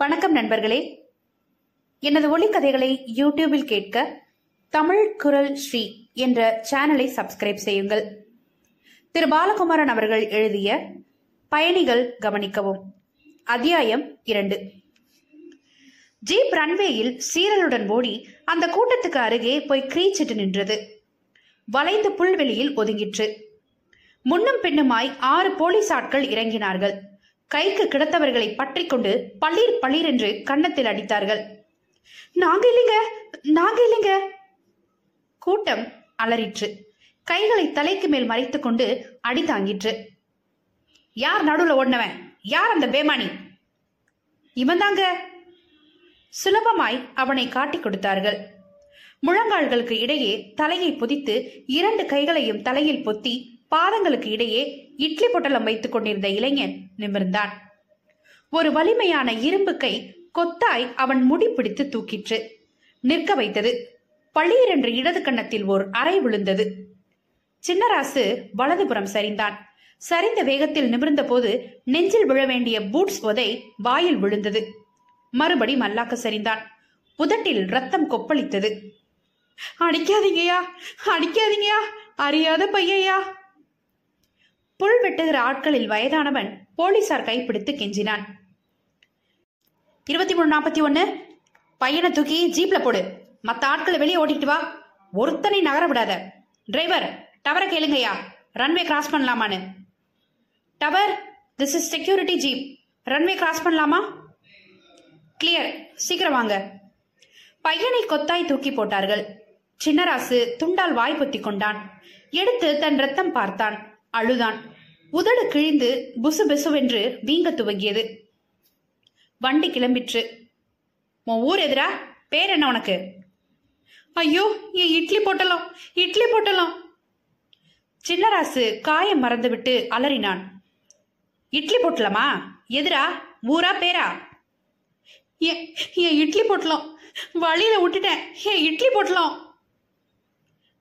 வணக்கம் நண்பர்களே. எனது ஒளிக்கதைகளை யூடியூபில் கேட்க தமிழ் குரல் ஸ்ரீ என்ற சேனலை சப்ஸ்கிரைப் செய்யுங்கள். திரு பாலகுமாரன் அவர்கள் எழுதிய பயணிகள் கவனிக்கவும். அத்தியாயம் இரண்டு. ஜீப் ரன்வேயில் சீரலுடன் ஓடி அந்த கூட்டத்துக்கு அருகே போய் கிரீச்சிட்டு நின்றது. வளைந்து புல்வெளியில் ஒதுங்கிற்று. முன்னும் பின்னுமாய் ஆறு போலீஸ் ஆட்கள் இறங்கினார்கள். கைக்கு கிடத்தவர்களை பற்றி கொண்டு பள்ளீர் பள்ளீர் என்று கன்னத்தில் அடித்தார்கள். நாங்க இல்லைங்க நாங்க இல்லைங்க. கூட்டம் அலறிற்று. கைகளை தலைக்கு மேல் மறைத்துக் கொண்டு அடி தாங்கிற்று. யார் நடுவுல ஓடினவன்? யார் அந்த பேமானி? இவன் தாங்க சுலபமாய் அவனை காட்டிக் கொடுத்தார்கள். முழங்கால்களுக்கு இடையே தலையை புதித்து இரண்டு கைகளையும் தலையில் பொத்தி பாதங்களுக்கு இடையே இட்லி பொட்டலம் வைத்துக் கொண்டிருந்த இளைஞன் நிமிர்ந்தான். ஒரு வலிமையான இரும்பு கை கொத்தாய் அவன் முடி பிடித்து தூக்கிற்று. நிற்க வைத்தது. பள்ளீர் இடது கன்னத்தில் ஓர் அறை விழுந்தது. சின்னராசு வலதுபுறம் சரிந்தான். சரிந்த வேகத்தில் நிமிர்ந்த போது நெஞ்சில் விழ வேண்டிய பூட்ஸ் உதை வாயில் விழுந்தது. மறுபடி மல்லாக்க சரிந்தான். உதட்டில் ரத்தம் கொப்பளித்தது. அடிக்காதீங்கயா அடிக்காதீங்கயா அறியாத பையையா புல் வெட்டுகிற ஆட்களில் வயதானவன் போலீசார் கைப்பிடித்து கெஞ்சினான். இருபத்தி மூணு நாற்பத்தி ஒன்னு பையனை தூக்கி ஜீப்ல போடு. மத்த ஆட்களை வெளியே ஓட்டிட்டு வா. ஒருத்தனை நகர விடாத. டிரைவர் டவரை கேளுங்கய்யா. ரன்வே கிராஸ் பண்ணலாமான்னு. Tower this is security jeep runway cross பண்ணலாமா? கிளியர் சீக்கிரம் வாங்க. பையனை கொத்தாய் தூக்கி போட்டார்கள். சின்னராசு துண்டால் வாய் பொத்தி கொண்டான். எடுத்து தன் ரத்தம் பார்த்தான். அழுதான். உதடு கிழிந்து புசு பெசுவென்று வீங்க துவங்கியது. வண்டி கிளம்பிற்று. உன் ஊர் எதிரா பேர் என்ன உனக்கு? ஐயோ என் இட்லி போட்டலாம் இட்லி போட்டலாம். சின்னராசு காயம் மறந்துவிட்டு அலறினான். இட்லி போட்டலாமா? எதிரா ஊரா பேரா? என் இட்லி போட்டலாம். வழியில விட்டுட்டேன். என் இட்லி போட்டலாம்.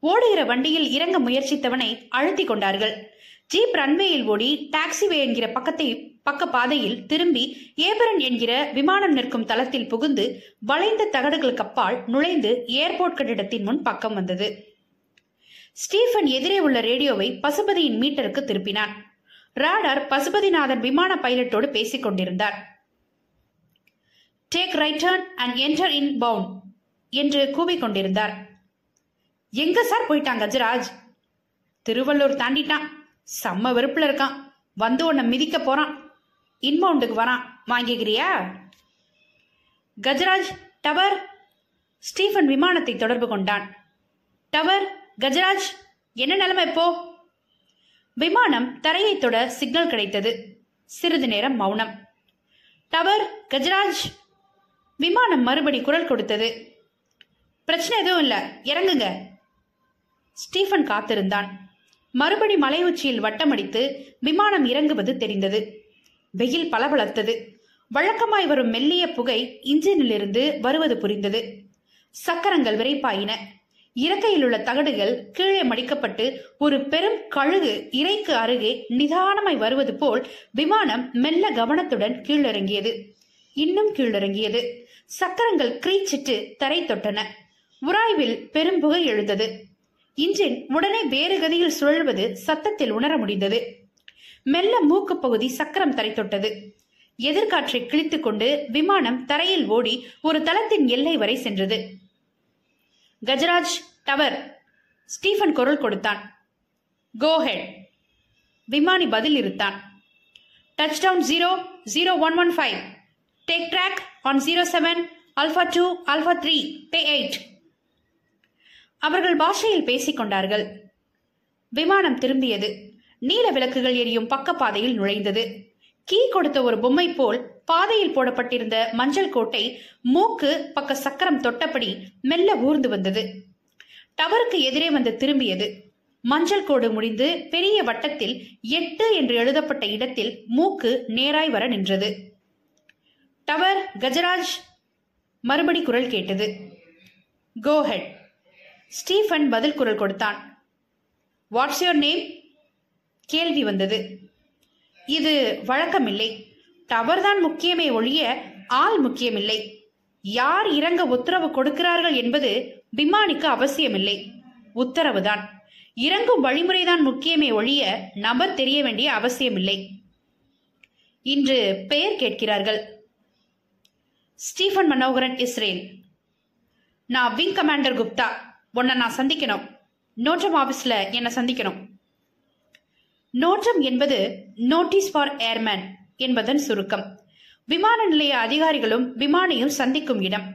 ஓடுகிற வண்டியில் இறங்க முயற்சித்தவனை அழுத்தி கொண்டார்கள். ஜீப் ரன்வேயில் ஓடி டாக்ஸிவே என்கிற பக்கத்தை பக்க பாதையில் திரும்பி ஏபரன் என்கிற விமானம் நிற்கும் தளத்தில் புகுந்து வளைந்த தகடுகளுக்கு அப்பால் நுழைந்து ஏர்போர்ட் கட்டிடத்தின் முன் பக்கம் வந்தது. ஸ்டீஃபன் எதிரே உள்ள ரேடியோவை பசுபதியின் மீட்டருக்கு திருப்பினான். ராடார் பசுபதிநாதன் விமான பைலட்டோடு பேசிக் கொண்டிருந்தார். Take right turn and enter in பவுன் என்று கூவிக்கொண்டிருந்தார் எங்க சார் போயிட்டான் கஜராஜ் திருவள்ளூர் தாண்டிட்டான். செம்ம வெறுப்புல இருக்கான். வந்து உன்னை மிதிக்க போறான். இன்பவுண்டுக்கு வரான். வாங்கிக்கிறியா? கஜராஜ் டவர். ஸ்டீஃபன் விமானத்தை தொடர்பு கொண்டான். டவர் கஜராஜ் என்ன நிலைமை இப்போ? விமானம் தரையை தொட சிக்னல் கிடைத்தது. சிறிது நேரம் மௌனம். டவர் கஜராஜ். விமானம் மறுபடி குரல் கொடுத்தது. பிரச்சனை எதுவும் இல்லை இறங்குங்க. ஸ்டீஃபன் காத்திருந்தான். மறுபடி மலை உச்சியில் வட்டமடித்து விமானம் இறங்குவது தெரிந்தது. வெயில் பளபளத்தது. வழக்கமாய் வரும் மெல்லிய புகை இன்ஜினிலிருந்து வருவது புரிந்தது. சக்கரங்கள் விரைப்பாயின. இறக்கையில் உள்ள தகடுகள் கீழே மடிக்கப்பட்டு ஒரு பெரும் கழுகு இறைக்கு அருகே நிதானமாய் வருவது போல் விமானம் மெல்ல கவனத்துடன் கீழிறங்கியது. இன்னும் கீழிறங்கியது. சக்கரங்கள் கிரீச்சிட்டு தரை தொட்டன. உராய்வில் பெரும் புகை எழுந்தது. இன்ஜின் உடனே வேறு கதியில் சுழல்வது சத்தத்தில் உணர முடிந்தது. மெல்ல மூக்கு பகுதி சக்கரம் தரை தொட்டது. எதிர்காற்றை கிழித்துக் கொண்டு விமானம் தரையில் ஓடி ஒரு தளத்தின் எல்லை வரை சென்றது. கஜராஜ் டவர் ஸ்டீஃபன் குரல் கொடுத்தான். கோஹெட் விமானி பதில் இருத்தான். Touch down zero zero one one five. Take track on zero seven alpha two alpha three bay eight. அவர்கள் பாஷையில் பேசிக் கொண்டார்கள். விமானம் திரும்பியது. நீல விளக்குகள் எரியும் பக்கப்பாதையில் நுழைந்தது. கீ கொடுத்த ஒரு பொம்மை போல் பாதையில் போடப்பட்டிருந்த மஞ்சள் கோட்டை மூக்கு பக்க சக்கரம் தொட்டபடி மெல்ல ஊர்ந்து வந்தது. டவருக்கு எதிரே வந்து திரும்பியது. மஞ்சள் கோடு முடிந்து பெரிய வட்டத்தில் எட்டு என்று எழுதப்பட்ட இடத்தில் மூக்கு நேராய் வர நின்றது. டவர் கஜராஜ் மறுபடி குரல் கேட்டது. கோஹெட் ஸ்டீஃபன் பதில் குரல் கொடுத்தான். வாட்ஸ் யுவர் நேம் கேள்வி வந்தது. இது வழக்கமில்லை. டவர் தான் முக்கியமே ஒழிய ஆள் முக்கியமில்லை. யார் இறங்க உத்தரவு கொடுக்கிறார்கள் என்பது விமானிக்கு அவசியமில்லை. உத்தரவுதான். இறங்கும் வழிமுறைதான் முக்கியமே ஒழிய நபர் தெரிய வேண்டிய அவசியமில்லை. இன்று பெயர் கேட்கிறார்கள். Stephen Manoharan Israel. நான் விங் கமாண்டர் குப்தா. உன்னை நான் சந்திக்கணும். நோட்டம் ஆபீஸ்ல என்னை சந்திக்கணும். நோட்டம் என்பது நோட்டீஸ் ஃபார் ஏர்மேன் என்பதன் சுருக்கம். விமான நிலைய அதிகாரிகளும் விமானியும் சந்திக்கும் இடம்.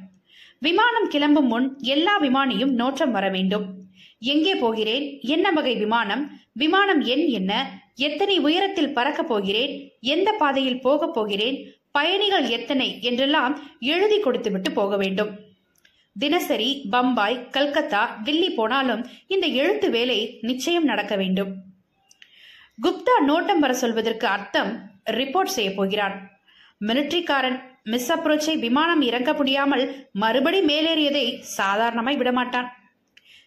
விமானம் கிளம்பும் முன் எல்லா விமானியும் நோட்டம் வர வேண்டும். எங்கே போகிறேன்? என்ன வகை விமானம்? விமானம் எண் என்ன? எத்தனை உயரத்தில் பறக்கப் போகிறேன்? எந்த பாதையில் போகப் போகிறேன்? பயணிகள் எத்தனை? என்றெல்லாம் எழுதி கொடுத்துவிட்டு போக வேண்டும். தினசரி பம்பாய் கல்கத்தா டில்லி போனாலும் இந்த எழுத்து வேலை நிச்சயம் நடக்க வேண்டும். குப்தா நோட்டம் வர சொல்வதற்கு அர்த்தம் ரிப்போர்ட் செய்ய போகிறான். மிலிட்ரிக்காரன் மிஸ் அப்ரோச்சை விமானம் இறங்க முடியாமல் மறுபடி மேலேறியதை சாதாரணமாய் விடமாட்டான்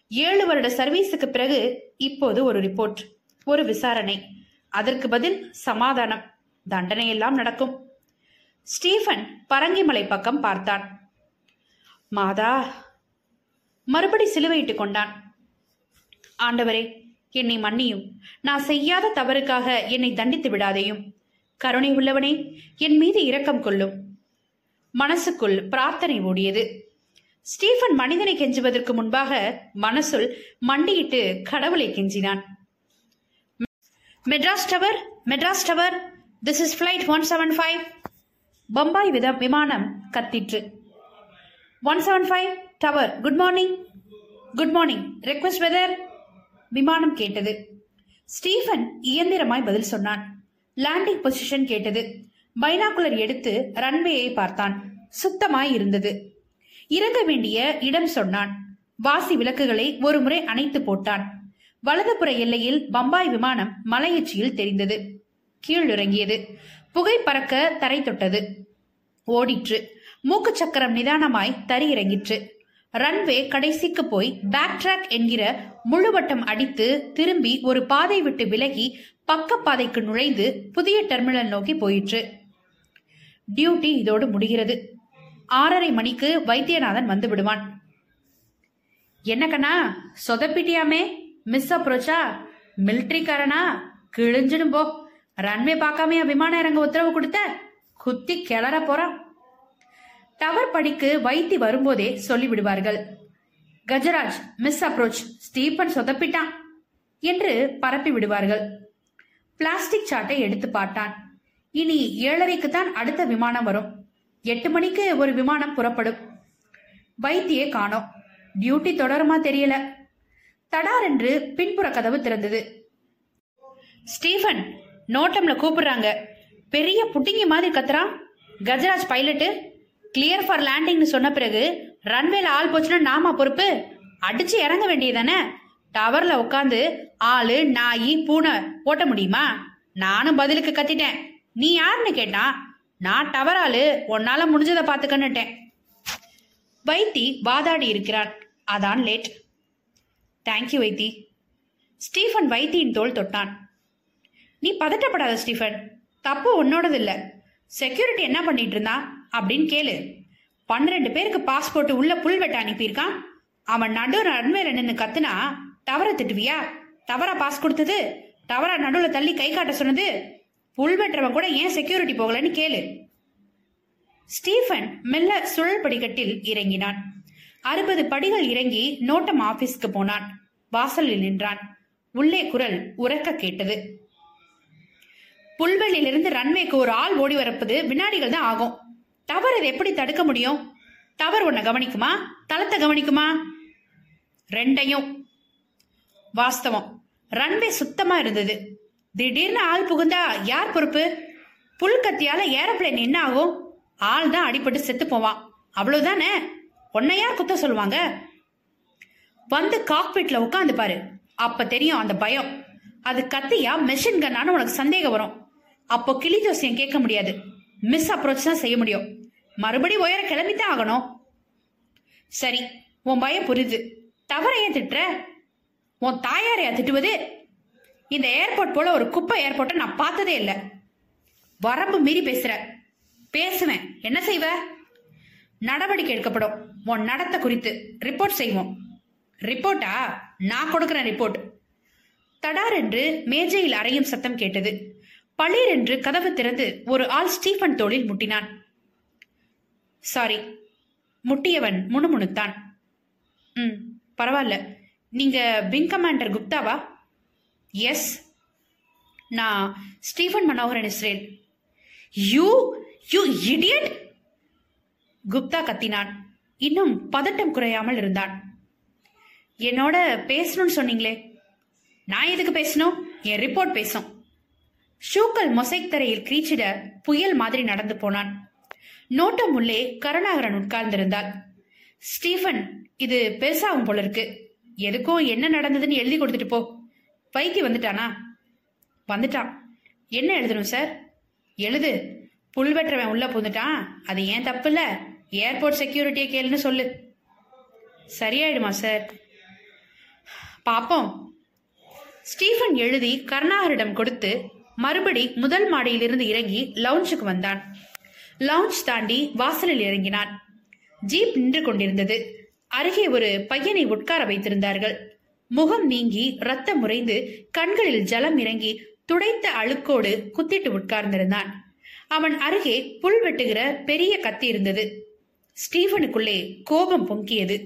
ஏழு வருட சர்வீஸுக்கு பிறகு இப்போது ஒரு ரிப்போர்ட் ஒரு விசாரணை. அதற்கு பதில் சமாதானம். தண்டனை எல்லாம் நடக்கும். ஸ்டீஃபன் பரங்கிமலை பக்கம் பார்த்தான். மாதா மறுபடி சிலுவையிட்டுக் கொண்டான். ஆண்டவரே என்னை மன்னியும். நான் செய்யாத தவறுக்காக என்னை தண்டித்து விடாதேயும். கருணை உள்ளவனே என் மீது இரக்கம் கொள்ளும். மனசுக்குள் பிரார்த்தனை ஓடியது ஸ்டீஃபன் மனிதனை கெஞ்சுவதற்கு முன்பாக மனசுள் மண்டியிட்டு கடவுளை கெஞ்சினான். Madras tower Madras tower. This is flight one seven five Bombay வித விமானம் கத்திற்று. One seven five tower good morning good morning request weather விமானம் கேட்டது. ஸ்டீஃபன் இயந்திரமாய் பதில் சொன்னான். லேண்டிங் பொசிஷன் கேட்டது. பைனாகுலர் எடுத்து ரன்வேயை பார்த்தான். சுத்தமாய் இருந்தது. இறங்க வேண்டிய இடம் சொன்னான். வாசி விளக்குகளை ஒருமுறை அணைத்து போட்டான். வலதுபுற எல்லையில் பம்பாய் விமானம் மலையுச்சியில் தெரிந்தது. கீழிறங்கியது. புகை பறக்க தரை தொட்டது. ஓடிற்று. மூக்கு சக்கரம் நிதானமாய் தரி இறங்கிற்று ரன்வே கடைசிக்கு போய் பேக் ட்ராக் என்கிற முழுவட்டம் அடித்து திரும்பி ஒரு பாதை விட்டு விலகி பக்க பாதைக்கு நுழைந்து புதிய டெர்மினல் நோக்கி போயிற்று. டியூட்டி இதோடு முடிகிறது. ஆறரை மணிக்கு வைத்தியநாதன் வந்து விடுவான். என்ன கண்ணா சொதப்பிட்டியாமே? மிஸ் அப்ரோச்சா மிலிட்ரிக்காரனா கிழிஞ்சிடும் போ. ரன்வே பார்க்காமையா விமானம் இறங்க உத்தரவு கொடுத்த? குத்தி கிளற போறான். டவர் படிக்கு வைத்தி வரும்போதே சொல்லிவிடுவார்கள். கஜராஜ் மிஸ் அப்ரோச் ஸ்டீபன் சொதப்பிட்டான் என்று பரப்பி விடுவார்கள் பிளாஸ்டிக் சாட்டை எடுத்து பார்த்தான். இனி ஏழரைக்கு தான் அடுத்த விமானம் வரும். எட்டு மணிக்கு ஒரு விமானம் புறப்படும். வைத்தியே காணோம். டியூட்டி தொடருமா தெரியல. தடார் என்று பின்புற கதவு திறந்தது. ஸ்டீஃபன் நோட்டம்ல கூப்பிடுறாங்க. பெரிய புட்டிங்கி மாதிரி கத்துறான். கஜராஜ் பைலட்டு கிளியர் ஃபார் லேண்டிங்னு சொன்ன பிறகு ரன்வேல ஆள் போச்சுன்னா நாமா பொறுப்பு? அடிச்சு இறங்க வேண்டியதானே டவர்ல உட்காந்து ஆளு நாயி பூனை ஓட்ட முடியுமா? நானும் பதிலுக்கு கத்திட்டேன். நீ யாருன்னு கேட்டான் நான் டவர் ஆளு உன்னால முடிஞ்சதை பார்த்துக்கன்னுட்டேன். வைத்தி வாதாடி இருக்கிறான் அதான் late thank you Vaidhi. Stephen வைத்தியின் தோல் தொட்டான். நீ பதட்டப்படாத ஸ்டீஃபன். தப்பு உன்னோடது இல்ல செக்யூரிட்டி என்ன பண்ணிட்டு இருந்தான் அப்படின்னு கேளு. பன்னிரெண்டு பேருக்கு பாஸ்போர்ட் உள்ள புல்வெட்ட அனுப்பியிருக்கான். அவன் நடு ரன்வேல நின்று கத்துனா தவற திட்டுவியா? தவறா பாஸ் கொடுத்தது? தவறா நடுவில் தள்ளி கை காட்ட சொன்னது? புல்வெட்டுறவன் கூட ஏன் செக்யூரிட்டி போகலன்னு கேளு. ஸ்டீஃபன் மெல்ல சுழல் படிக்கட்டில் இறங்கினான். அறுபது படிகள் இறங்கி நோட்டம் ஆபீஸ்க்கு போனான். வாசலில் நின்றான். உள்ளே குரல் உறக்க கேட்டது. புல்வெளியிலிருந்து ரன்வேக்கு ஒரு ஆள் ஓடி வரப்பது வினாடிகள் தான் ஆகும். டவர் அதை எப்படி தடுக்க முடியும்? டவர் உன்னை கவனிக்குமா? தளத்தை கவனிக்குமா? ரெண்டையும். வாஸ்தவம். ரன்வே சுத்தமா இருந்தது. திடீர்னு ஆள் புகுந்தா யார் பொறுப்பு? புல்கத்தியால ஏரோப்ளேன் என்ன ஆகும்? ஆள் தான் அடிபட்டு செத்து போவான். அவ்வளவுதானே? உன்னை யார் குத்த சொல்லுவாங்க? வந்து காக்பீட்ல உட்காந்து பாரு. அப்ப தெரியும் அந்த பயம். அது கத்தியா மெஷின் கன்னான்னு உனக்கு சந்தேகம் வரும். அப்போ கிளி ஜோசியம் கேட்க முடியாது. மிஸ் அப்ரோச் தான் செய்ய முடியும். மறுபடி உயர கிளம்பித்தான் ஆகணும். சரி உன் பயம் புரியுது. தவற ஏன் திட்டுற? உன் தாயாரையா திட்டுவது? இந்த ஏர்போர்ட் போல ஒரு குப்பை ஏர்போர்ட்டை நான் பார்த்ததே இல்லை. வரம்பு மீறி பேசுற. பேசுவேன். என்ன செய்வ? நடவடிக்கை எடுக்கப்படும். உன் நடத்த குறித்து ரிப்போர்ட் செய்வோம். ரிப்போர்ட்டா நான் கொடுக்குறேன் ரிப்போர்ட் தடார் என்று மேஜையில் அறையும் சத்தம் கேட்டது. பளீர் என்று கதவு திறந்து ஒரு ஆள் ஸ்டீஃபன் தோளில் முட்டினான். சாரி முட்டியவன் முணுமுணுத்தான். ம் பரவாயில்ல. நீங்க விங் கமாண்டர் குப்தாவா? எஸ். நான் Stephen Manoharan Israel. You you idiot? Gupta கத்தினான். இன்னும் பதட்டம் குறையாமல் இருந்தான். என்னோட பேசணும்னு சொன்னீங்களே. நான் எதுக்கு பேசணும்? என் ரிப்போர்ட் பேசும். ஷூக்கள் மொசைக் தரையில் கிரீச்சிட புயல் மாதிரி நடந்து போனான். நோட்டம் உள்ளே கருணாகரன் உட்கார்ந்திருந்தாள். ஸ்டீஃபன் இது பெருசாகும் போல இருக்கு. எதுக்கும் என்ன நடந்ததுன்னு எழுதி கொடுத்துட்டு போ. பைக்கு வந்துட்டானா? வந்துட்டான். என்ன எழுதணும் சார்? எழுது. புல் வெட்டுறவன் உள்ள புந்துட்டான் அது ஏன் தப்பு இல்ல ஏர்போர்ட் செக்யூரிட்டியை கேளுன்னு சொல்லு. சரியாயிடுமா சார்? பாப்போம். ஸ்டீஃபன் எழுதி கருணாகரிடம் கொடுத்து மறுபடி முதல் மாடியிலிருந்து இறங்கி லவுஞ்சுக்கு வந்தான். லவுஞ்ச் தாண்டி வாசலில் இறங்கினான். ஜீப் நின்று கொண்டிருந்தது. அருகே ஒரு பையனை உட்கார வைத்திருந்தார்கள். முகம் நீங்கி ரத்தம் முறைந்து கண்களில் ஜலம் இறங்கி துடைத்த அழுக்கோடு குத்திட்டு உட்கார்ந்திருந்தான். அவன் அருகே புல் வெட்டுகிற பெரிய கத்தி இருந்தது. ஸ்டீவனுக்குள்ளே கோபம் பொங்கியது.